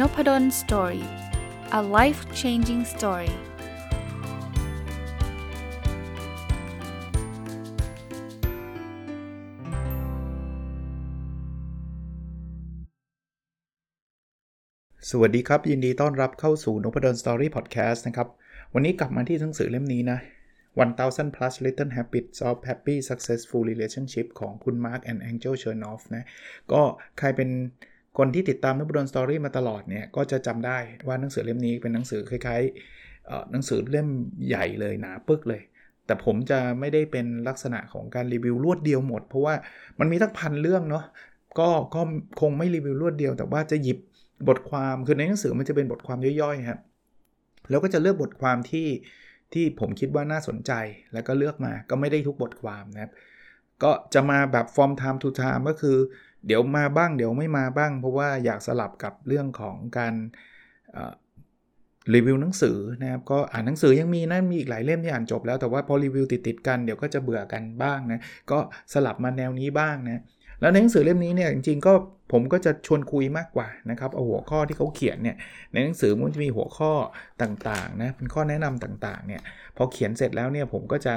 Nopadol Story a life changing story สวัสดีครับ ยินดีต้อนรับเข้าสู่นพดล Story Podcast นะครับ วันนี้กลับมาที่หนังสือเล่มนี้นะ 1000 plus little habits of happy successful relationship ของคุณ Mark and Angel Chernoff นะ ก็ใครเป็น คนที่ติดตามนุบดลสตอรี่มาตลอดเนี่ยก็จะจำได้ว่าหนังสือเล่มนี้เป็นหนังสือคล้ายๆหนังสือเล่มใหญ่เลยหนาปึกเลย แต่ผมจะไม่ได้เป็นลักษณะของการรีวิวรวดเดียวหมด เพราะว่ามันมีตั้งพันเรื่องเนาะก็ก็คงไม่รีวิวรวดเดียว แต่ว่าจะหยิบบทความคือในหนังสือมันจะเป็นบทความย่อยๆครับแล้วก็จะเลือกบทความที่ที่ผมคิดว่าน่าสนใจแล้วก็เลือกมาก็ไม่ได้ทุกบทความนะครับ ก็จะมาแบบ from time to time ก็คือ เดี๋ยวมาบ้างเดี๋ยวไม่มาบ้าง เพราะว่าอยากสลับกับเรื่องของการรีวิวหนังสือนะครับก็อ่านหนังสือยังมีนะมีอีกหลายเล่มที่อ่านจบแล้วแต่ว่าพอรีวิวติดๆกันเดี๋ยวก็จะเบื่อกันบ้างนะก็สลับมาแนวนี้บ้างนะแล้วในหนังสือเล่มนี้เนี่ยจริงๆก็ผมก็จะชวนคุยมากกว่านะครับเอาหัวข้อที่เขาเขียนเนี่ยในหนังสือมันจะมีหัวข้อต่างๆนะเป็นข้อแนะนำต่างๆเนี่ยพอเขียนเสร็จแล้วเนี่ยผมก็จะ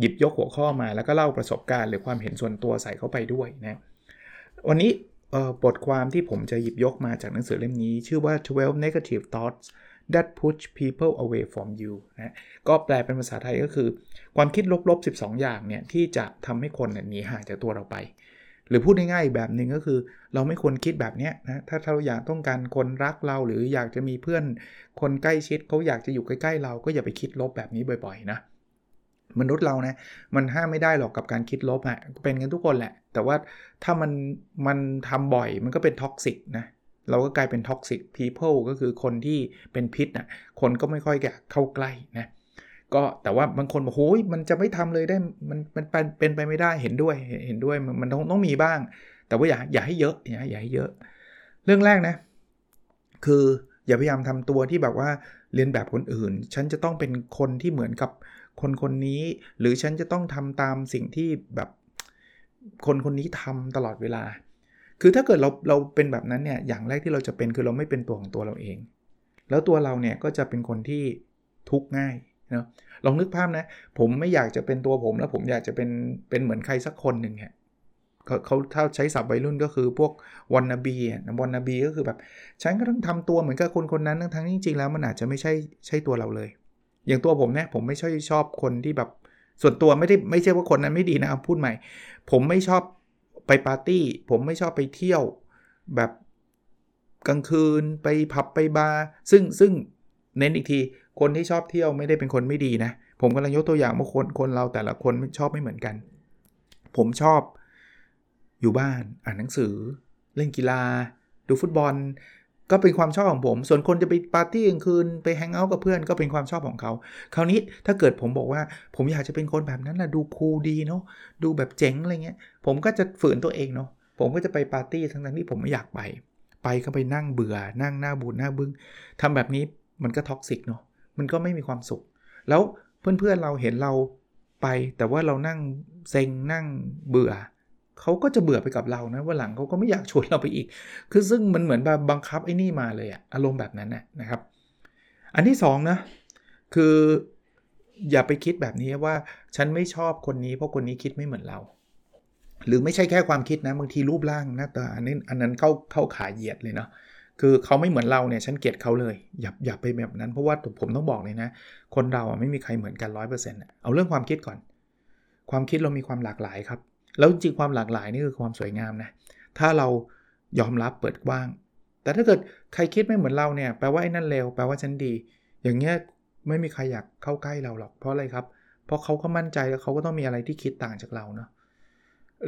หยิบยกหัวข้อมาแล้วก็เล่าประสบการณ์ หรือความเห็นส่วนตัวใส่เข้าไปด้วยนะ วันนี้บทความที่ผมจะหยิบยกมาจากหนังสือเล่มนี้ ชื่อว่า 12 negative thoughts that push people away from you นะก็แปลเป็นภาษาไทยก็คือ ความคิดลบๆ 12 อย่างเนี่ย ที่จะทำให้คนหนีห่างจากตัวเราไป หรือพูดง่ายๆแบบหนึ่งก็คือ เราไม่ควรคิดแบบนี้นะ ถ้าเราอยากต้องการคนรักเราหรืออยากจะมีเพื่อนคนใกล้ชิดเขาอยากจะอยู่ใกล้ๆ เราก็อย่าไปคิดลบแบบนี้บ่อยๆ นะ มนุษย์เรานะมันห้ามไม่ได้หรอกกับการคิดลบอะ่ะเป็นกันทุกคนแหละ แต่ว่าถ้ามันมันทำบ่อยมันก็เป็น toxic นะเราก็กลายเป็น toxic people ก็คือคนที่เป็นพิษนะ่ะคนก็ไม่ค่อยกล้าเข้าใกล้นะก็แต่ว่าบางคนบอกโอ้ยมันจะไม่ทำเลยได้มันมันเป็นเป็นไปไม่ได้เห็นด้วยเห็นด้วยมันต้องต้องมีบ้าง แต่ว่าอย่าอย่าให้เยอะอย่าอย่าให้เยอะ เรื่องแรกนะ คืออย่าพยายามทำตัวที่แบบว่าเรียนแบบคนอื่น ฉันจะต้องเป็นคนที่เหมือนกับ คนคนนี้ หรือฉันจะต้องทำตามสิ่งที่แบบคนคนนี้ทำตลอดเวลา คือถ้าเกิดเราเราเป็นแบบนั้นเนี่ยอย่างแรกที่เราจะเป็นคือเราไม่เป็นตัวของตัวเราเอง แล้วตัวเราเนี่ยก็จะเป็นคนที่ทุกข์ง่ายนะลองนึกภาพนะ ผมไม่อยากจะเป็นตัวผมแล้วผมอยากจะเป็นเป็นเหมือนใครสักคนหนึ่งฮะเขาถ้าใช้ศัพท์วัยรุ่นก็คือพวกวันนาบีนะวันนาบีก็คือแบบ ฉันก็ต้องทำตัวเหมือนกับคนคนนั้นทั้งจริง ๆ แล้วมันอาจจะไม่ใช่ใช่ตัวเราเลย อย่างตัวผมเนี่ยผมไม่ใช่ชอบคนที่แบบส่วนตัวไม่ได้ไม่ใช่ว่าคนนั้นไม่ดีนะพูดใหม่ ผมไม่ชอบไปปาร์ตี้ ผมไม่ชอบไปเที่ยวแบบกลางคืนไปผับไปบาร์ซึ่งซึ่งเน้นอีกที คนที่ชอบเที่ยวไม่ได้เป็นคนไม่ดีนะ ผมกำลังยกตัวอย่างว่าคนคนเราแต่ละคนชอบไม่เหมือนกัน ผมชอบอยู่บ้านอ่านหนังสือ เล่นกีฬา ดูฟุตบอล ก็เป็นความชอบของผม ส่วนคนจะไปปาร์ตี้กลางคืนไป hang out กับเพื่อนก็เป็นความชอบของเขา คราวนี้ถ้าเกิดผมบอกว่า ผมอยากจะเป็นคนแบบนั้นนะดู cool ดีเนาะดูแบบเจ๋งอะไรเงี้ย ผมก็จะฝืนตัวเองเนาะผมก็จะไปปาร์ตี้ทั้งนั้นที่ผมไม่อยากไป ไปก็ไปนั่งเบื่อ นั่งหน้าบูดหน้าบึ้งทำแบบนี้มันก็ toxic เนาะมันก็ไม่มีความสุข แล้วเพื่อนๆเราเห็นเราไป แต่ว่าเรานั่งเซ็งนั่งเบื่อ เขาก็จะเบื่อไปกับเรานะว่าหลังเขาก็ไม่อยากชวนเราไปอีก คือซึ่งมันเหมือนแบบบังคับไอ้นี่มาเลยอะอารมณ์แบบนั้นนะครับ อันที่2นะคืออย่าไปคิดแบบนี้ว่าฉันไม่ชอบคนนี้เพราะคนนี้คิดไม่เหมือนเรา หรือไม่ใช่แค่ความคิดนะบางทีรูปร่างหน้าตาอันนี้อันนั้นเข้าเข้าขาเหยียดเลยเนาะคือเขาไม่เหมือนเราเนี่ยฉันเกลียดเขาเลยอย่าอย่าไปแบบนั้นเพราะว่าผมต้องบอกเลยนะ คนเราอะไม่มีใครเหมือนกันร้อยเปอร์เซ็นต์เอาเรื่องความคิดก่อน ความคิดเรามีความหลากหลายครับ แล้วจริงความหลากหลายนี่คือความสวยงามนะ ถ้าเรายอมรับเปิดกว้าง แต่ถ้าเกิดใครคิดไม่เหมือนเราเนี่ย แปลว่าไอ้นั่นเลวแปลว่าฉันดี อย่างเงี้ยไม่มีใครอยากเข้าใกล้เราหรอก เพราะอะไรครับ เพราะเขาก็มั่นใจแล้วเขาก็ต้องมีอะไรที่คิดต่างจากเราเนาะ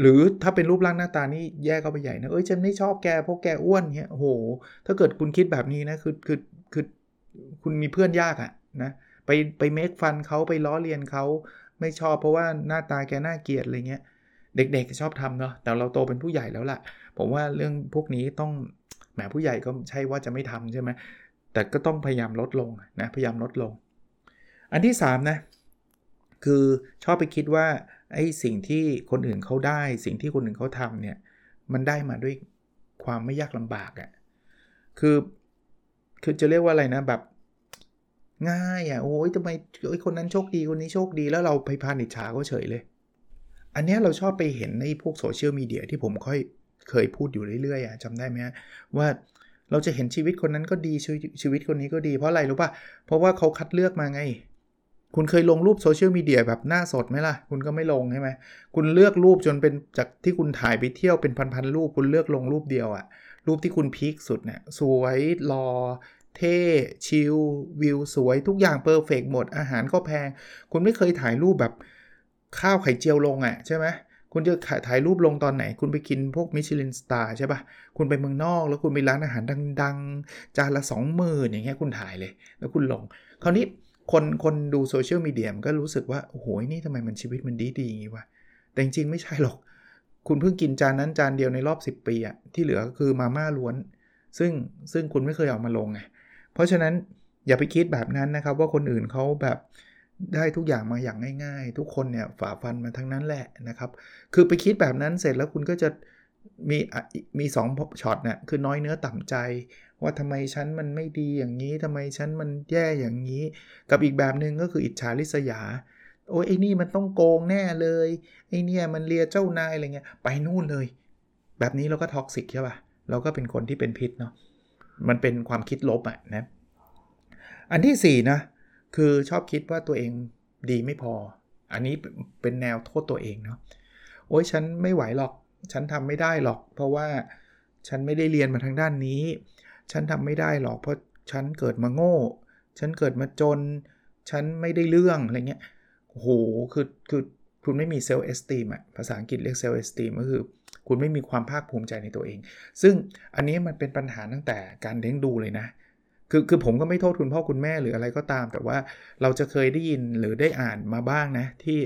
หรือถ้าเป็นรูปร่างหน้าตานี่แย่เข้าไปใหญ่นะ เอ้ยฉันไม่ชอบแกเพราะแกอ้วนเงี้ย โอ้โห ถ้าเกิดคุณคิดแบบนี้นะ คือ คือ คือ คุณมีเพื่อนยากอะนะ ไป ไปเมคฟันเขาไปล้อเลียนเขาไม่ชอบเพราะว่าหน้าตาแกน่าเกลียดอะไรเงี้ย เด็กๆชอบทำเนาะแต่เราโตเป็นผู้ใหญ่แล้วล่ะ ผมว่าเรื่องพวกนี้ต้องแหมผู้ใหญ่ก็ใช่ว่าจะไม่ทำใช่ไหมแต่ก็ต้องพยายามลดลงนะพยายามลดลง อันที่3นะคือชอบไปคิดว่าไอ้สิ่งที่คนอื่นเขาได้ สิ่งที่คนอื่นเขาทำเนี่ยมันได้มาด้วยความไม่ยากลำบากอะ่ะคือคือจะเรียกว่าอะไรนะแบบง่ายอะ่ะโอ้ยทำไมไอ้คนนั้นโชคดีคนนี้โชคดีแล้วเราไปพานิชาก็เฉยเลย อันนี้เราชอบไปเห็นในพวกโซเชียลมีเดียที่ผมค่อยเคยพูดอยู่เรื่อยๆอะจำได้ไหมว่าเราจะเห็นชีวิตคนนั้นก็ดีชีวิตชีวิตคนนี้ก็ดีเพราะอะไรรู้ป่ะ เพราะว่าเขาคัดเลือกมาไง คุณเคยลงรูปโซเชียลมีเดียแบบหน้าสดไหมล่ะ คุณก็ไม่ลงใช่ไหมคุณเลือกรูปจนเป็นจากที่คุณถ่ายไปเที่ยวเป็นพันๆรูป คุณเลือกลงรูปเดียวอะรูปที่คุณ peak สุดเนี่ยสวยหล่อเท่ chill วิวสวยทุกอย่าง perfect หมดอาหารก็แพง คุณไม่เคยถ่ายรูปแบบ ข้าวไข่เจียวลงอ่ะใช่ไหมคุณจะถ่ายรูปลงตอนไหน คุณไปกินพวก Michelin star ใช่ป่ะ คุณไปเมืองนอก แล้วคุณไปร้านอาหารดังๆ จานละ 2 0,000อย่างเงี้ยคุณถ่ายเลย แล้วคุณลง คราวนี้คนคนดูโซเชียลมีเดียมก็รู้สึกว่า โอ้โห นี่ทำไมมันชีวิตมันดีดีอย่างงี้วะ แต่จริงๆ ไม่ใช่หรอก คุณเพิ่งกินจานนั้นจานเดียวในรอบ 10 ปีอะที่เหลือก็คือมาม่าล้วน ซึ่งซึ่งคุณไม่เคยเอามาลงไง เพราะฉะนั้นอย่าไปคิดแบบนั้นนะครับว่าคนอื่นเขาแบบ ได้ทุกอย่างมาอย่างง่าย ๆ ทุกคนเนี่ยฝ่าฟันมาทั้งนั้นแหละนะครับ คือไปคิดแบบนั้นเสร็จแล้วคุณก็จะมีมีสองช็อตเนี่ยคือน้อยเนื้อต่ำใจ ว่าทำไมฉันมันไม่ดีอย่างนี้ทำไมฉันมันแย่อย่างนี้ กับอีกแบบหนึ่งก็คืออิจฉาริษยา โอ้ยไอ้นี่มันต้องโกงแน่เลยไอ้นี่มันเลียเจ้านายอะไรเงี้ยไปนู่นเลย แบบนี้เราก็ toxic ใช่ป่ะเราก็เป็นคนที่เป็นพิษเนาะมันเป็นความคิดลบอะนะอันที่4นะ คือชอบคิดว่าตัวเองดีไม่พอ อันนี้เป็นแนวโทษตัวเองเนาะโอ้ยฉันไม่ไหวหรอก ฉันทำไม่ได้หรอก เพราะว่าฉันไม่ได้เรียนมาทางด้านนี้ ฉันทำไม่ได้หรอก เพราะฉันเกิดมาโง่ ฉันเกิดมาจน ฉันไม่ได้เรื่องอะไรเงี้ยโอ้โหคือคือคุณไม่มี self-esteem อะภาษาอังกฤษเรียก self-esteem ก็คือ คุณไม่มีความภาคภูมิใจในตัวเอง ซึ่งอันนี้มันเป็นปัญหาตั้งแต่การเลี้ยงดูเลยนะ คือคือผมก็ไม่โทษคุณพ่อคุณแม่หรืออะไรก็ตาม แต่ว่าเราจะเคยได้ยินหรือได้อ่านมาบ้างนะ ที่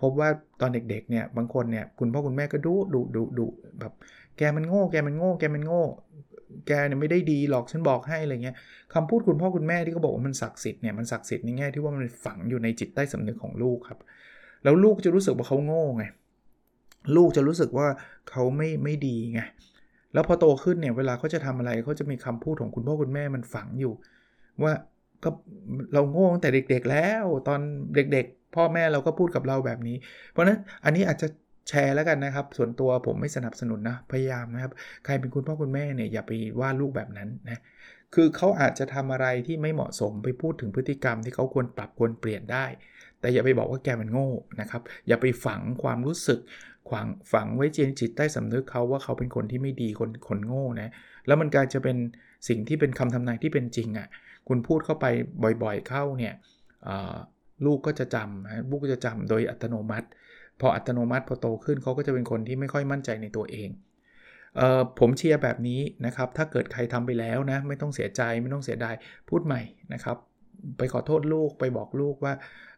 พบว่าตอนเด็กๆเนี่ยบางคนเนี่ยคุณพ่อคุณแม่ก็ดุดุดุดุแบบแกมันโง่แกมันโง่แกมันโง่ แกเนี่ยไม่ได้ดีหรอกฉันบอกให้อะไรเงี้ยคำพูดคุณพ่อคุณแม่ที่เขาบอกว่ามันศักดิ์สิทธิ์เนี่ยมันศักดิ์สิทธิ์ในแง่ที่ว่ามันฝังอยู่ในจิตใต้สำนึกของลูกครับ แล้วลูกจะรู้สึกว่าเขาโง่ไงลูกจะรู้สึกว่าเขาไม่ไม่ดีไง แล้วพอโตขึ้นเนี่ยเวลาเขาจะทำอะไรเขาจะมีคำพูดของคุณพ่อคุณแม่มันฝังอยู่ ว่าก็เราโง่ตั้งแต่เด็ก ๆ แล้ว ตอนเด็กๆ พ่อแม่เราก็พูดกับเราแบบนี้ เพราะฉะนั้นอันนี้อาจจะแชร์แล้วกันนะครับ ส่วนตัวผมไม่สนับสนุนนะ พยายามนะครับ ใครเป็นคุณพ่อคุณแม่เนี่ยอย่าไปว่าลูกแบบนั้นนะ คือเขาอาจจะทำอะไรที่ไม่เหมาะสมไปพูดถึงพฤติกรรมที่เขาควรปรับควรเปลี่ยนได้ แต่อย่าไปบอกว่าแกมันโง่นะครับ อย่าไปฝังความรู้สึก ฝังฝังไว้เจนจิตใต้สำนึกเขาว่าเขาเป็นคนที่ไม่ดีคนคนโง่นะแล้วมันกลายจะเป็นสิ่งที่เป็นคำทำนายที่เป็นจริงอะ่ะคุณพูดเข้าไปบ่อยๆเข้าเนี่ยลูกก็จะจำลูกก็จะจำโดยอัตโนมัติ พออัตโนมัติพอโตขึ้นเขาก็จะเป็นคนที่ไม่ค่อยมั่นใจในตัวเองเออผมเชียร์แบบนี้นะครับ ถ้าเกิดใครทำไปแล้วนะ ไม่ต้องเสียใจไม่ต้องเสียดายพูดใหม่นะครับ ไปขอโทษลูกไปบอกลูกว่า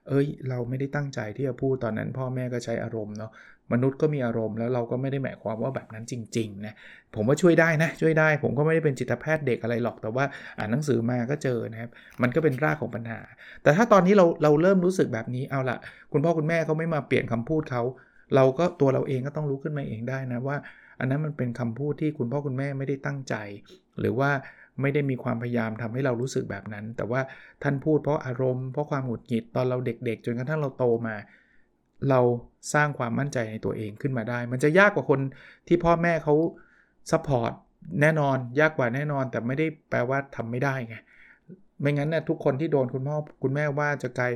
เอ้ย เราไม่ได้ตั้งใจที่จะพูดตอนนั้น พ่อแม่ก็ใช้อารมณ์เนาะ มนุษย์ก็มีอารมณ์แล้วเราก็ไม่ได้หมายความว่าแบบนั้นจริงๆนะผมว่าช่วยได้นะช่วยได้ ผมก็ไม่ได้เป็นจิตแพทย์เด็กอะไรหรอกแต่ว่าอ่านหนังสือมาก็เจอนะครับมันก็เป็นรากของปัญหา แต่ถ้าตอนนี้เราเราเริ่มรู้สึกแบบนี้เอาละคุณพ่อคุณแม่เขาไม่มาเปลี่ยนคำพูดเขาเราก็ตัวเราเองก็ต้องรู้ขึ้นมาเองได้นะว่า อันนั้นมันเป็นคำพูดที่คุณพ่อคุณแม่ไม่ได้ตั้งใจ หรือว่าไม่ได้มีความพยายามทำให้เรารู้สึกแบบนั้น แต่ว่าท่านพูดเพราะอารมณ์เพราะความหงุดหงิดตอนเราเด็กๆ จนกระทั่งเราโตมา เราสร้างความมั่นใจในตัวเองขึ้นมาได้ มันจะยากกว่าคนที่พ่อแม่เขา support แน่นอน ยากกว่าแน่นอน แต่ไม่ได้แปลว่าทำไม่ได้ไง ไม่งั้นนะทุกคนที่โดนคุณพ่อคุณแม่ว่าจะกลาย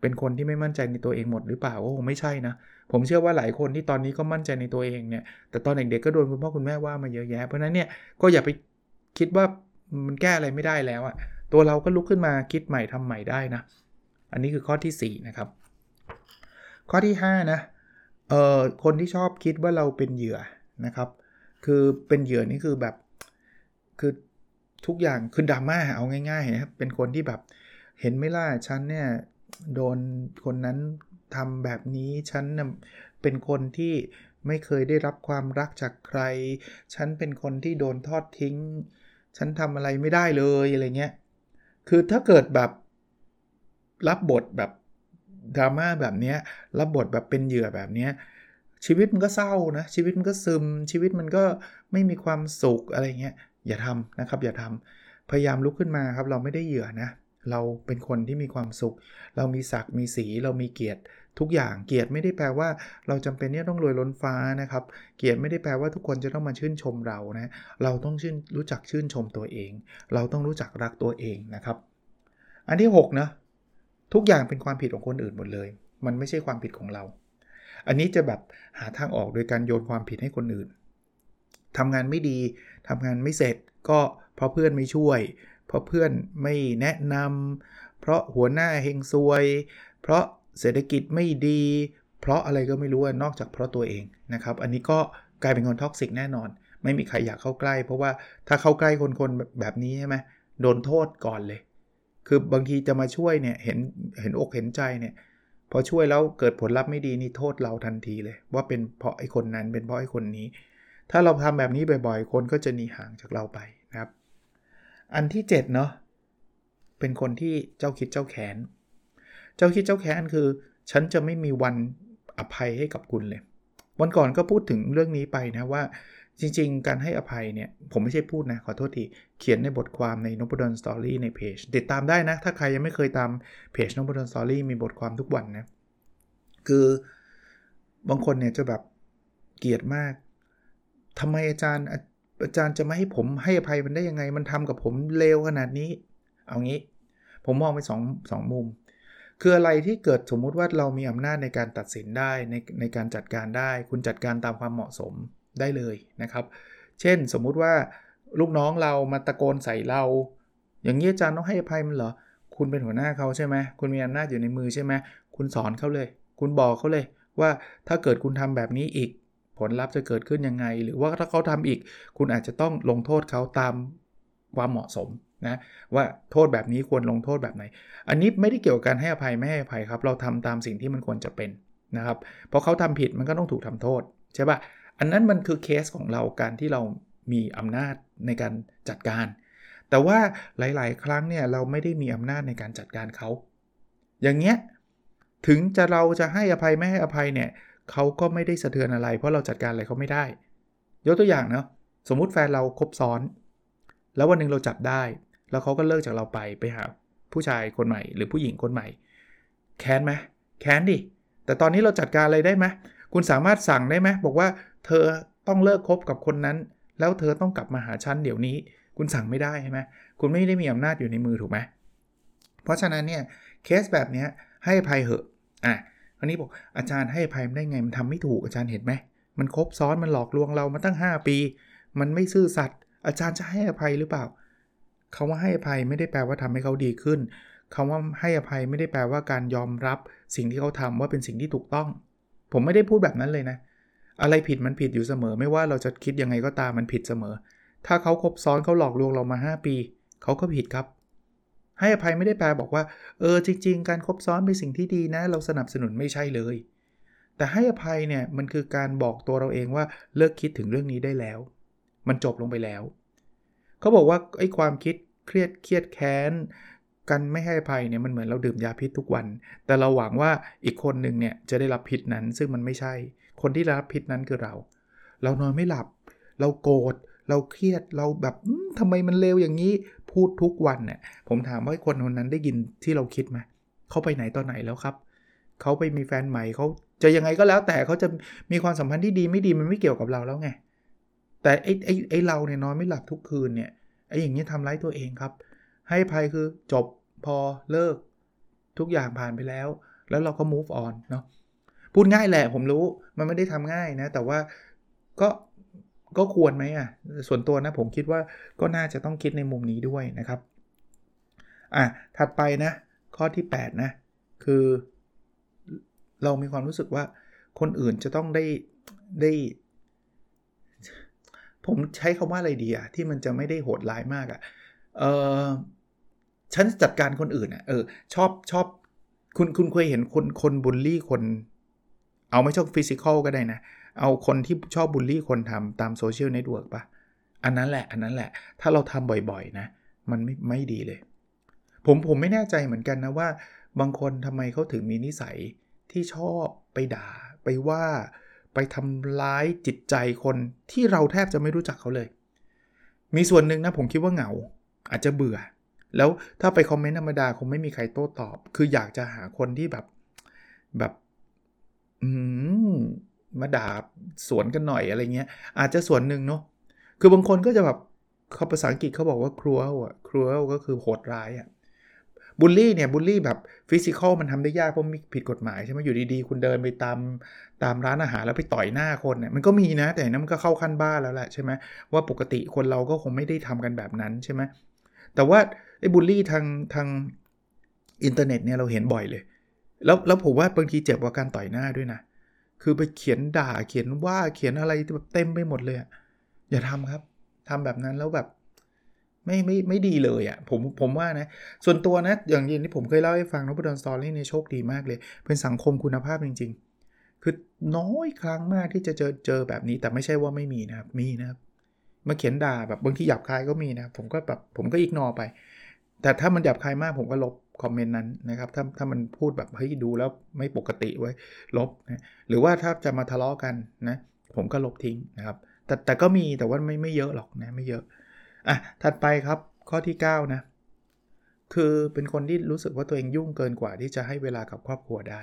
เป็นคนที่ไม่มั่นใจในตัวเองหมดหรือเปล่าก็คงไม่ใช่นะ ผมเชื่อว่าหลายคนที่ตอนนี้ก็มั่นใจในตัวเองเนี่ย แต่ตอนเด็กๆก็โดนคุณพ่อคุณแม่ว่ามาเยอะแยะ เพราะนั้นเนี่ยก็อย่าไปคิดว่ามันแก้อะไรไม่ได้แล้วอะตัวเราก็ลุกขึ้นมาคิดใหม่ทำใหม่ได้นะ อันนี้คือข้อที่4นะครับ ข้อที่ 5 นะเอ่อคนที่ชอบคิดว่าเราเป็นเหยื่อนะครับ คือเป็นเหยื่อนี่คือแบบ คือทุกอย่างคือดราม่าเอาง่ายๆนะครับเป็นคนที่แบบเห็นไม่ล่ะฉันเนี่ยโดนคนนั้นทำแบบนี้ฉันเป็นคนที่ไม่เคยได้รับความรักจากใคร ฉันเป็นคนที่โดนทอดทิ้ง ฉันทำอะไรไม่ได้เลยอะไรเงี้ย คือถ้าเกิดแบบรับบทแบบ ดราม่าแบบนี้รับบทแบบเป็นเหยื่อแบบนี้ชีวิตมันก็เศร้านะ ชีวิตมันก็ซึม ชีวิตมันก็ไม่มีความสุขอะไรเงี้ยอย่าทำนะครับ อย่าทพยายามลุกขึ้นมาครับ เราไม่ได้เหยื่อนะ เราเป็นคนที่มีความสุข เรามีศักดิ์มีสีเรามีเกียรติทุกอย่างเกียรติไม่ได้แปลว่า เราจำเป็นที่ต้องรวยล้นฟ้านะครับ เกียรติไม่ได้แปลว่าทุกคนจะต้องมาชื่นชมเรานะเราต้องชื่นรู้จักชื่นชมตัวเอง เราต้องรู้จักรักตัวเองนะครับ อันที่6นะ ทุกอย่างเป็นความผิดของคนอื่นหมดเลย มันไม่ใช่ความผิดของเรา อันนี้จะแบบหาทางออกโดยการโยนความผิดให้คนอื่นทำงานไม่ดีทำงานไม่เสร็จก็เพราะเพื่อนไม่ช่วย เพราะเพื่อนไม่แนะนำเพราะหัวหน้าเฮงซวย เพราะเศรษฐกิจไม่ดี เพราะอะไรก็ไม่รู้นอกจากเพราะตัวเองนะครับ อันนี้ก็กลายเป็นคน toxic แน่นอน ไม่มีใครอยากเข้าใกล้ เพราะว่าถ้าเข้าใกล้คนคนแบบนี้ใช่ไหมโดนโทษก่อนเลย คือบางทีจะมาช่วยเนี่ยเห็นเห็นอกเห็นใจเนี่ยพอช่วยแล้วเกิดผลลัพธ์ไม่ดีนี่โทษเราทันทีเลย ว่าเป็นเพราะไอ้คนนั้นเป็นเพราะไอ้คนนี้ ถ้าเราทำแบบนี้บ่อยๆ คนก็จะหนีห่างจากเราไปนะครับ อันที่7เนาะเป็นคนที่เจ้าคิดเจ้าแค้นเจ้าคิดเจ้าแค้นคือ ฉันจะไม่มีวันอภัยให้กับคุณเลย วันก่อนก็พูดถึงเรื่องนี้ไปนะว่า จริง ๆ การให้อภัยเนี่ย ผมไม่ใช่พูดนะ ขอโทษที เขียนในบทความใน Nopadol's Story ในเพจ ติดตามได้นะ ถ้าใครยังไม่เคยตามเพจ Nopadol's Story มีบทความทุกวันนะ คือบางคนเนี่ยจะแบบเกลียดมากทำไมอาจารย์อาจารย์จะไม่ให้ผมให้อภัยมันได้ยังไง มันทำกับผมเลวขนาดนี้ เอางี้ ผมมองไปสองสองมุม คืออะไรที่เกิดสมมุติว่าเรามีอำนาจในการตัดสินได้ในในการจัดการได้ คุณจัดการตามความเหมาะสม ได้เลยนะครับ เช่นสมมุติว่าลูกน้องเรามาตะโกนใส่เรา อย่างนี้อาจารย์ต้องให้อภัยมันเหรอ คุณเป็นหัวหน้าเขาใช่ไหมคุณมีอำนาจอยู่ในมือใช่ไหมคุณสอนเขาเลย คุณบอกเขาเลยว่าถ้าเกิดคุณทำแบบนี้อีก ผลลัพธ์จะเกิดขึ้นยังไง หรือว่าถ้าเขาทำอีก คุณอาจจะต้องลงโทษเขาตามความเหมาะสมนะว่าโทษแบบนี้ควรลงโทษแบบไหน อันนี้ไม่ได้เกี่ยวกับการให้อภัยไม่ให้อภัยครับ เราทำตามสิ่งที่มันควรจะเป็นนะครับเพราะเขาทำผิดมันก็ต้องถูกทำโทษใช่ปะ อันนั้นมันคือเคสของเราการที่เรามีอำนาจในการจัดการ แต่ว่าหลาย ๆ ครั้งเนี่ยเราไม่ได้มีอำนาจในการจัดการเขา อย่างเงี้ยถึงจะเราจะให้อภัยไม่ให้อภัยเนี่ยเขาก็ไม่ได้สะเทือนอะไร เพราะเราจัดการอะไรเขาไม่ได้ ยกตัวอย่างเนาะสมมุติแฟนเราคบซ้อน แล้ววันหนึ่งเราจับได้ แล้วเขาก็เลิกจากเราไปไปหาผู้ชายคนใหม่ หรือผู้หญิงคนใหม่ แค้นไหมแค้นดิแต่ตอนนี้เราจัดการอะไรได้ไหมคุณสามารถสั่งได้ไหมบอกว่า เธอต้องเลิกคบกับคนนั้น แล้วเธอต้องกลับมาหาฉันเดี๋ยวนี้ คุณสั่งไม่ได้ใช่ไหมคุณไม่ได้มีอำนาจอยู่ในมือถูกไหมเพราะฉะนั้นเนี่ยเคสแบบนี้ให้อภัยเหอะอะคราวนี้บอกอาจารย์ให้อภัยได้ไงมันทำไม่ถูกอาจารย์เห็นไหมมันครบซ้อนมันหลอกลวงเรามาตั้ง 5 ปี มันไม่ซื่อสัตย์อาจารย์จะให้อภัยหรือเปล่าคาว่าให้อภัยไม่ได้แปลว่าทำให้เขาดีขึ้นคาว่าให้อภัยไม่ได้แปลว่าการยอมรับสิ่งที่เขาทำว่าเป็นสิ่งที่ถูกต้อง ผมไม่ได้พูดแบบนั้นเลยนะ อะไรผิดมันผิดอยู่เสมอ ไม่ว่าเราจะคิดยังไงก็ตามมันผิดเสมอ ถ้าเขาคบซ้อนเขาหลอกลวงเรามา 5 ปี เขาก็ผิดครับ ให้อภัยไม่ได้แปลบอกว่า เออจริง ๆ การคบซ้อนเป็นสิ่งที่ดีนะ เราสนับสนุนไม่ใช่เลย แต่ให้อภัยเนี่ยมันคือการบอกตัวเราเองว่าเลิกคิดถึงเรื่องนี้ได้แล้ว มันจบลงไปแล้ว เขาบอกว่าไอ้ความคิดเครียดเครียดแค้น กันไม่ให้อภัยเนี่ยมันเหมือนเราดื่มยาพิษทุกวัน แต่เราหวังว่าอีกคนหนึ่งเนี่ยจะได้รับพิษนั้น ซึ่งมันไม่ใช่ คนที่รับพิษนั้นคือเรา เรานอนไม่หลับ เราโกรธ เราเครียด เราแบบทำไมมันเลวอย่างนี้ พูดทุกวันเนี่ย ผมถามว่าคนคนนั้นได้ยินที่เราคิดไหมเขาไปไหนตอนไหนแล้วครับ เขาไปมีแฟนใหม่เขาจะยังไงก็แล้วแต่เขาจะมีความสัมพันธ์ที่ดีไม่ดีมันไม่เกี่ยวกับเราแล้วไง แต่ไอ้ไอ้ไอ้เราเนี่ยนอนไม่หลับทุกคืนเนี่ยไอ้อย่างนี้ทำร้ายตัวเองครับ ให้ภัยคือจบพอเลิก ทุกอย่างผ่านไปแล้ว แล้วเราก็ move on เนาะพูดง่ายแหละผมรู้มันไม่ได้ทำง่ายนะ แต่ว่าก็ก็ควรไหมอะ ส่วนตัวนะผมคิดว่าก็น่าจะต้องคิดในมุมนี้ด้วยนะครับ อะ ถัดไปนะ ข้อที่ 8 นะ คือ เรามีความรู้สึกว่าคนอื่นจะต้องได้ได้ ผมใช้คาว่าอะไรดีอะที่มันจะไม่ได้โหดร้ายมากอะ เออ ฉันจัดการคนอื่นอะเออชอบชอบคุณคุณเคยเห็นคนคนบูลลี่คน เอาไม่ใช่ physical ก็ได้นะ เอาคนที่ชอบบูลลี่คนทำตาม social network ปะอันนั้นแหละ อันนั้นแหละ ถ้าเราทำบ่อยๆนะ มันไม่ไม่ดีเลย ผมผมไม่แน่ใจเหมือนกันนะว่า บางคนทำไมเขาถึงมีนิสัยที่ชอบไปด่า ไปว่าไปทำร้ายจิตใจคนที่เราแทบจะไม่รู้จักเขาเลย มีส่วนหนึ่งนะผมคิดว่าเหงา อาจจะเบื่อ แล้วถ้าไปคอมเมนต์ธรรมดาคงไม่มีใครโต้ตอบ คืออยากจะหาคนที่แบบแบบอืมมาด่าสวนกันหน่อยอะไรเงี้ย อาจจะส่วนหนึ่งเนาะคือบางคนก็จะแบบเขาภาษาอังกฤษเขาบอกว่า cruel อะ cruel ก็คือโหดร้ายอะบูลลี่เนี่ยบูลลี่แบบฟิสิกอลมันทำได้ยากเพราะมีผิดกฎหมายใช่ไหมอยู่ดีๆ คุณเดินไปตามตามร้านอาหารแล้วไปต่อยหน้าคนเนี่ยมันก็มีนะ แต่นั้นมันก็เข้าขั้นบ้าแล้วแหละใช่ไหมว่าปกติคนเราก็คงไม่ได้ทำกันแบบนั้นใช่ไหมแต่ว่า ไอ้บูลลี่ทางทางอินเทอร์เน็ตเนี่ยเราเห็นบ่อยเลย แล้วแล้วผมว่าบางทีเจ็บกว่าการต่อยหน้าด้วยนะ คือไปเขียนด่าเขียนว่าเขียนอะไรแบบเต็มไปหมดเลยอย่าทำครับทำแบบนั้นแล้วแบบไม่ไม่ไม่ดีเลยอ่ะผมผมว่านะ ส่วนตัวนะ อย่างหนึ่งที่ผมเคยเล่าให้ฟัง Nopadol's Story เนี่ยโชคดีมากเลย เป็นสังคมคุณภาพจริง ๆ คือน้อยครั้งมากที่จะเจอเจอแบบนี้แต่ไม่ใช่ว่าไม่มีนะครับ มีนะครับ มาเขียนด่าแบบบางทีหยาบคายก็มีนะ ผมก็แบบผมก็อีกนอไป แต่ถ้ามันหยาบคายมากผมก็ลบคอมเมนต์นั้นนะครับ ถ้าถ้ามันพูดแบบเฮ้ยดูแล้วไม่ปกติไว้ลบนะหรือว่าถ้าจะมาทะเลาะกันนะผมก็ลบทิ้งนะครับแต่แต่ก็มีแต่ว่าไม่ไม่เยอะหรอกนะไม่เยอะอะถัดไปครับข้อที่ 9 นะ คือเป็นคนที่รู้สึกว่าตัวเองยุ่งเกินกว่าที่จะให้เวลากับครอบครัวได้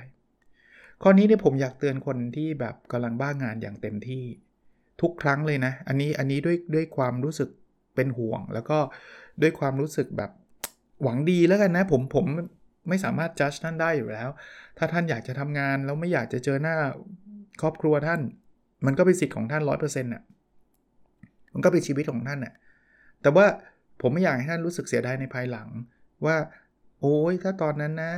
ข้อนี้เนี่ยผมอยากเตือนคนที่แบบกำลังบ้างงานอย่างเต็มที่ทุกครั้งเลยนะ อันนี้อันนี้ด้วยด้วยความรู้สึกเป็นห่วง แล้วก็ด้วยความรู้สึกแบบ หวังดีแล้วกันนะ ผมผมไม่สามารถจัดท่านได้อยู่แล้ว ถ้าท่านอยากจะทำงานแล้วไม่อยากจะเจอหน้าครอบครัวท่าน มันก็เป็นสิทธิ์ของท่านร้อยเปอร์เซ็นต์่ะมันก็เป็นชีวิตของท่านน่ะแต่ว่าผมไม่อยากให้ท่านรู้สึกเสียดายในภายหลัง ว่า โอ้ยถ้าตอนนั้นนะ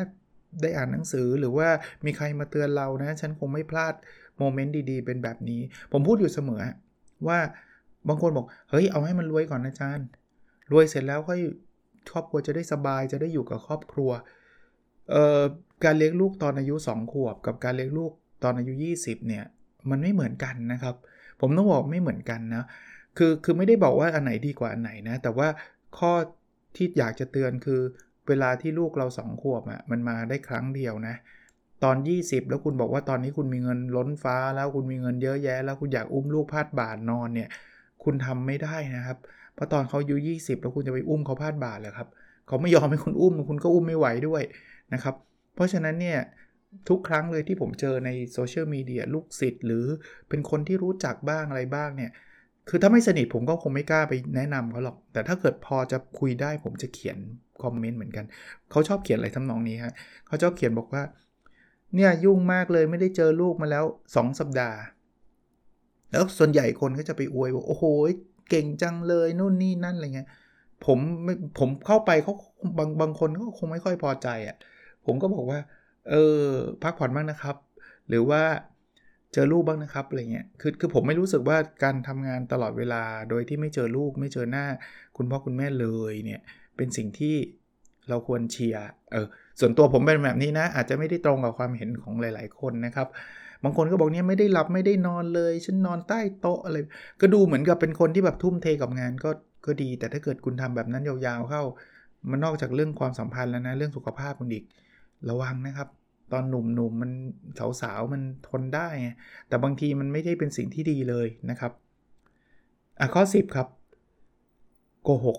ได้อ่านหนังสือหรือว่ามีใครมาเตือนเรานะ ฉันคงไม่พลาด moment ดีๆ เป็นแบบนี้ ผมพูดอยู่เสมอว่าบางคนบอก เฮ้ย เอาให้มันรวยก่อนนะอาจารย์ รวยเสร็จแล้วค่อย ครอบครัวจะได้สบายจะได้อยู่กับครอบครัวเอ่อการเลี้ยงลูกตอนอายุ 2 ขวบ กับการเลี้ยงลูกตอนอายุ 20 เนี่ย มันไม่เหมือนกันนะครับ ผมต้องบอกไม่เหมือนกันนะ คือคือไม่ได้บอกว่าอันไหนดีกว่าอันไหนนะ แต่ว่าข้อที่อยากจะเตือนคือเวลาที่ลูกเราสองขวบอะ่ะมันมาได้ครั้งเดียวนะ ตอน 20 แล้วคุณบอกว่าตอนนี้คุณมีเงินล้นฟ้าแล้วคุณมีเงินเยอะแยะ แล้วคุณอยากอุ้มลูกพาดบ่านอนเนี่ย คุณทำไม่ได้นะครับ เพราะตอนเขาอายุ20 แล้วคุณจะไปอุ้มเขาพาดบ่าเลยครับเขาไม่ยอมให้คุณอุ้มคุณก็อุ้มไม่ไหวด้วยนะครับ เพราะฉะนั้นเนี่ยทุกครั้งเลยที่ผมเจอในโซเชียลมีเดียลูกศิษย์หรือเป็นคนที่รู้จักบ้างอะไรบ้างเนี่ย คือถ้าไม่สนิทผมก็คงไม่กล้าไปแนะนำเขาหรอก แต่ถ้าเกิดพอจะคุยได้ผมจะเขียนคอมเมนต์เหมือนกัน เขาชอบเขียนอะไรทำนองนี้ฮะเขาชอบเขียนบอกว่า เนี่ยยุ่งมากเลยไม่ได้เจอลูกมาแล้ว 2 สัปดาห์ แล้วส่วนใหญ่คนก็จะไปอวยบอกโอ้โห เก่งจังเลยนู่นนี่นั่นอะไรเงี้ยผมผมเข้าไปเขาบางบางคนก็คงไม่ค่อยพอใจอะ่ะผมก็บอกว่า เออพักผ่อนบ้างนะครับ หรือว่าเจอลูกบ้างนะครับอะไรเงี้ยคือคือผมไม่รู้สึกว่าการทำงานตลอดเวลาโดยที่ไม่เจอลูกไม่เจอหน้า คุณพ่อคุณแม่เลยเนี่ยเป็นสิ่งที่เราควรเชียร์เออส่วนตัวผมเป็นแบบนี้นะ อาจจะไม่ได้ตรงกับความเห็นของหลาย ๆ คนนะครับ บางคนก็บอกเนี่ยไม่ได้หลับไม่ได้นอนเลย ฉันนอนใต้โต๊ะอะไร ก็ดูเหมือนกับเป็นคนที่แบบทุ่มเทกับงานก็ก็ดี แต่ถ้าเกิดคุณทำแบบนั้นยาวๆเข้า มันนอกจากเรื่องความสัมพันธ์แล้วนะเรื่องสุขภาพคุณอีกระวังนะครับ ตอนหนุ่มๆมมันสาวๆมันทนได้ แต่บางทีมันไม่ได้เป็นสิ่งที่ดีเลยนะครับอะข้อ 10 ครับโกหก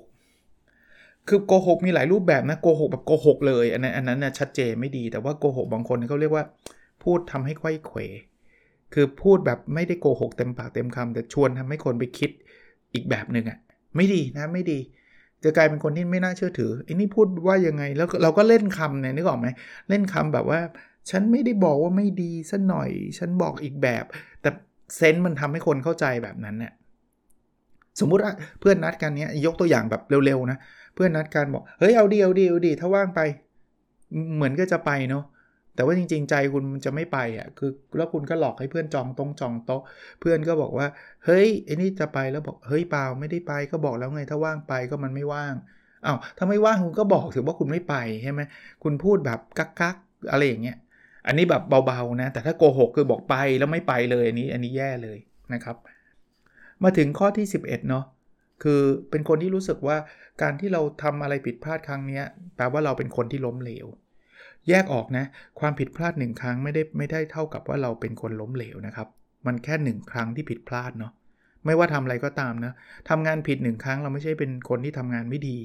คือโกหกมีหลายรูปแบบนะโกหกแบบโกหกเลยอันนั้นอันนั้นนะชัดเจนไม่ดีแต่ว่าโกหกบางคนเขาเรียกว่า พูดทำให้ไข้เขวคือพูดแบบไม่ได้โกหกเต็มปากเต็มคำแต่ชวนทำให้คนไปคิดอีกแบบหนึ่งอะ่ะไม่ดีนะไม่ดี จะกลายเป็นคนที่ไม่น่าเชื่อถือไอ้นี่พูดว่ายังไงแล้วเราก็เล่นคำเนี่ยนึกออกไหมเล่นคำแบบว่า ฉันไม่ได้บอกว่าไม่ดีสัหน่อย ฉันบอกอีกแบบ แต่เซนต์มันทำให้คนเข้าใจแบบนั้นเนี่ยสมมุติว่าเพื่อนนัดกันเนี้ยยกตัวอย่างแบบเร็วๆนะ เพื่อนนัดกันบอกเฮ้ยเอาดีเอาดีเอาดีถ้าว่างไป เหมือนก็จะไปเนาะ แต่ว่าจริง ๆ ใจคุณมันจะไม่ไปอะคือแล้วคุณก็หลอกให้เพื่อนจองตรงจองโต๊ะ เพื่อนก็บอกว่าเฮ้ยไอ้นี่จะไปแล้วบอกเฮ้ยเปล่าไม่ได้ไปก็บอกแล้วไงถ้าว่างไปก็มันไม่ว่างอา้าวถ้าไม่ว่างคุณก็บอกถือว่าคุณไม่ไปใช่ไหมคุณพูดแบบกักกักอะไรอย่างเงี้ยอันนี้แบบเบาๆนะแต่ถ้าโกหกคือบอกไปแล้วไม่ไปเลยอันนี้อันนี้แย่เลยนะครับ มาถึงข้อที่ 11เนาะคือเป็นคนที่รู้สึกว่าการที่เราทำอะไรผิดพลาดครั้งนี้แปลว่าเราเป็นคนที่ล้มเหลว แยกออกนะ ความผิดพลาดหนึ่งครั้งไม่ได้ไม่ได้เท่ากับว่าเราเป็นคนล้มเหลวนะครับ มันแค่หนึ่งครั้งที่ผิดพลาดเนาะไม่ว่าทำอะไรก็ตามนะทำงานผิดหนึ่งครั้งเราไม่ใช่เป็นคนที่ทำงานไม่ดี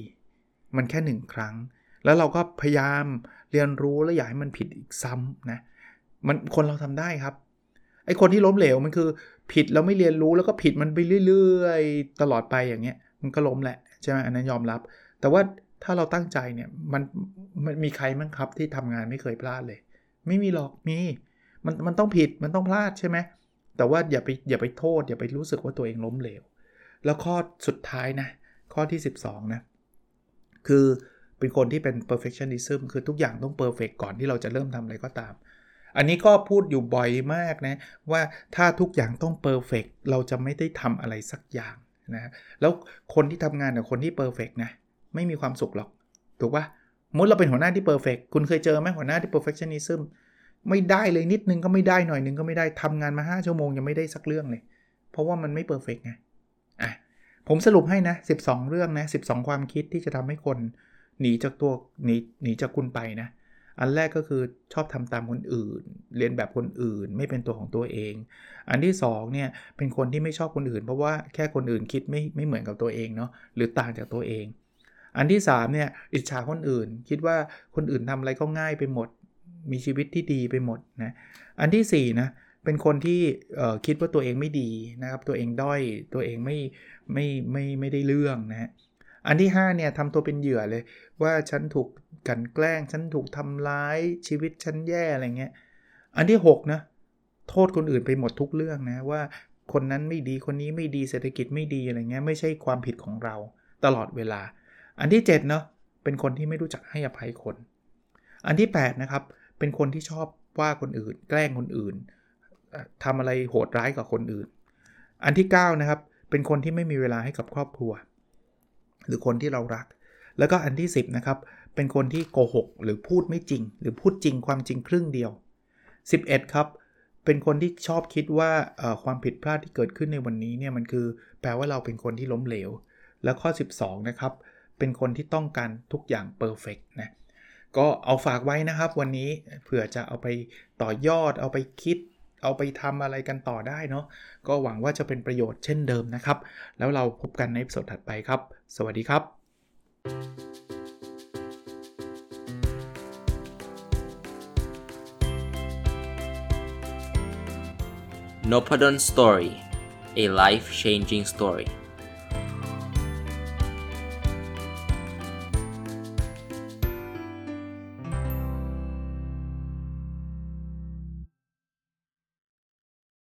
มันแค่หนึ่งครั้ง แล้วเราก็พยายามเรียนรู้แล้วอยากให้มันผิดอีกซ้ำนะมันคนเราทำได้ครับไอคนที่ล้มเหลวมันคือผิดแล้วไม่เรียนรู้แล้วก็ผิดมันไปเรื่อย ๆ ตลอดไปอย่างเงี้ย มันก็ล้มแหละใช่ไหมอันนั้นยอมรับ แต่ว่า ถ้าเราตั้งใจเนี่ยมันมันมีใครมั้งครับที่ทำงานไม่เคยพลาดเลย ไม่มีหรอกมีมันมันต้องผิดมันต้องพลาดใช่ไหมแต่ว่าอย่าไปอย่าไปโทษ อย่าไปรู้สึกว่าตัวเองล้มเหลว แล้วข้อสุดท้ายนะ ข้อที่ 12 นะ คือเป็นคนที่เป็น perfectionism คือทุกอย่างต้อง perfect ก่อนที่เราจะเริ่มทำอะไรก็ตาม อันนี้ก็พูดอยู่บ่อยมากนะ ว่าถ้าทุกอย่างต้อง perfect เราจะไม่ได้ทำอะไรสักอย่างนะแล้วคนที่ทำงานกับคนที่ perfect นะ ไม่มีความสุขหรอก ถูกปะมุดเราเป็นหัวหน้าที่ perfect คุณเคยเจอไหมหัวหน้าที่ perfectionism ไม่ได้เลยนิดนึงก็ไม่ได้หน่อยนึงก็ไม่ได้ทำงานมา 5 ชั่วโมงยังไม่ได้สักเรื่องเลย เพราะว่ามันไม่เพอร์เฟกไงอะผมสรุปให้นะ 12 เรื่องนะ 12 ความคิดที่จะทำให้คนหนีจากตัวหนีหนีจากคุณไปนะ อันแรกก็คือชอบทำตามคนอื่น เรียนแบบคนอื่น ไม่เป็นตัวของตัวเอง อันที่2เนี่ยเป็นคนที่ไม่ชอบคนอื่น เพราะว่าแค่คนอื่นคิดไม่ไม่เหมือนกับตัวเองเนาะหรือต่างจากตัวเอง อันที่3เนี่ยอิจฉาคนอื่น คิดว่าคนอื่นทำอะไรก็ง่ายไปหมด มีชีวิตที่ดีไปหมดนะอันที่4นะเป็นคนที่คิดว่าตัวเองไม่ดีนะครับ ตัวเองด้อยตัวเองไม่ไม่ไม่ไม่ได้เรื่องนะอันที่5เนี่ยทำตัวเป็นเหยื่อเลย ว่าฉันถูกกันแกล้ง ฉันถูกทำร้ายชีวิตฉันแย่อะไรเงี้ยอันที่6นะโทษคนอื่นไปหมดทุกเรื่องนะว่าคนนั้นไม่ดีคนนี้ไม่ดีเศรษฐกิจไม่ดีอะไรเงี้ยไม่ใช่ความผิดของเราตลอดเวลา อันที่7เนาะเป็นคนที่ไม่รู้จักให้อภัยคน อันที่8นะครับเป็นคนที่ชอบว่าคนอื่น แกล้งคนอื่นทำอะไรโหดร้ายกับคนอื่น อันที่9นะครับเป็นคนที่ไม่มีเวลาให้กับครอบครัว หรือคนที่เรารัก แล้วก็อันที่ 10นะครับเป็นคนที่โกหกหรือพูดไม่จริง หรือพูดจริงความจริงครึ่งเดียว 11 ครับ เป็นคนที่ชอบคิดว่าความผิดพลาดที่เกิดขึ้นในวันนี้เนี่ยมันคือแปลว่าเราเป็นคนที่ล้มเหลว แล้วข้อ 12 นะครับ เป็นคนที่ต้องการทุกอย่างเพอร์เฟกนะก็เอาฝากไว้นะครับวันนี้เผื่อจะเอาไปต่อยอด เอาไปคิด เอาไปทำอะไรกันต่อได้เนาะก็หวังว่าจะเป็นประโยชน์เช่นเดิมนะครับ แล้วเราพบกันในสดถัดไปครับ สวัสดีครับ n o p a d o n Story a life changing story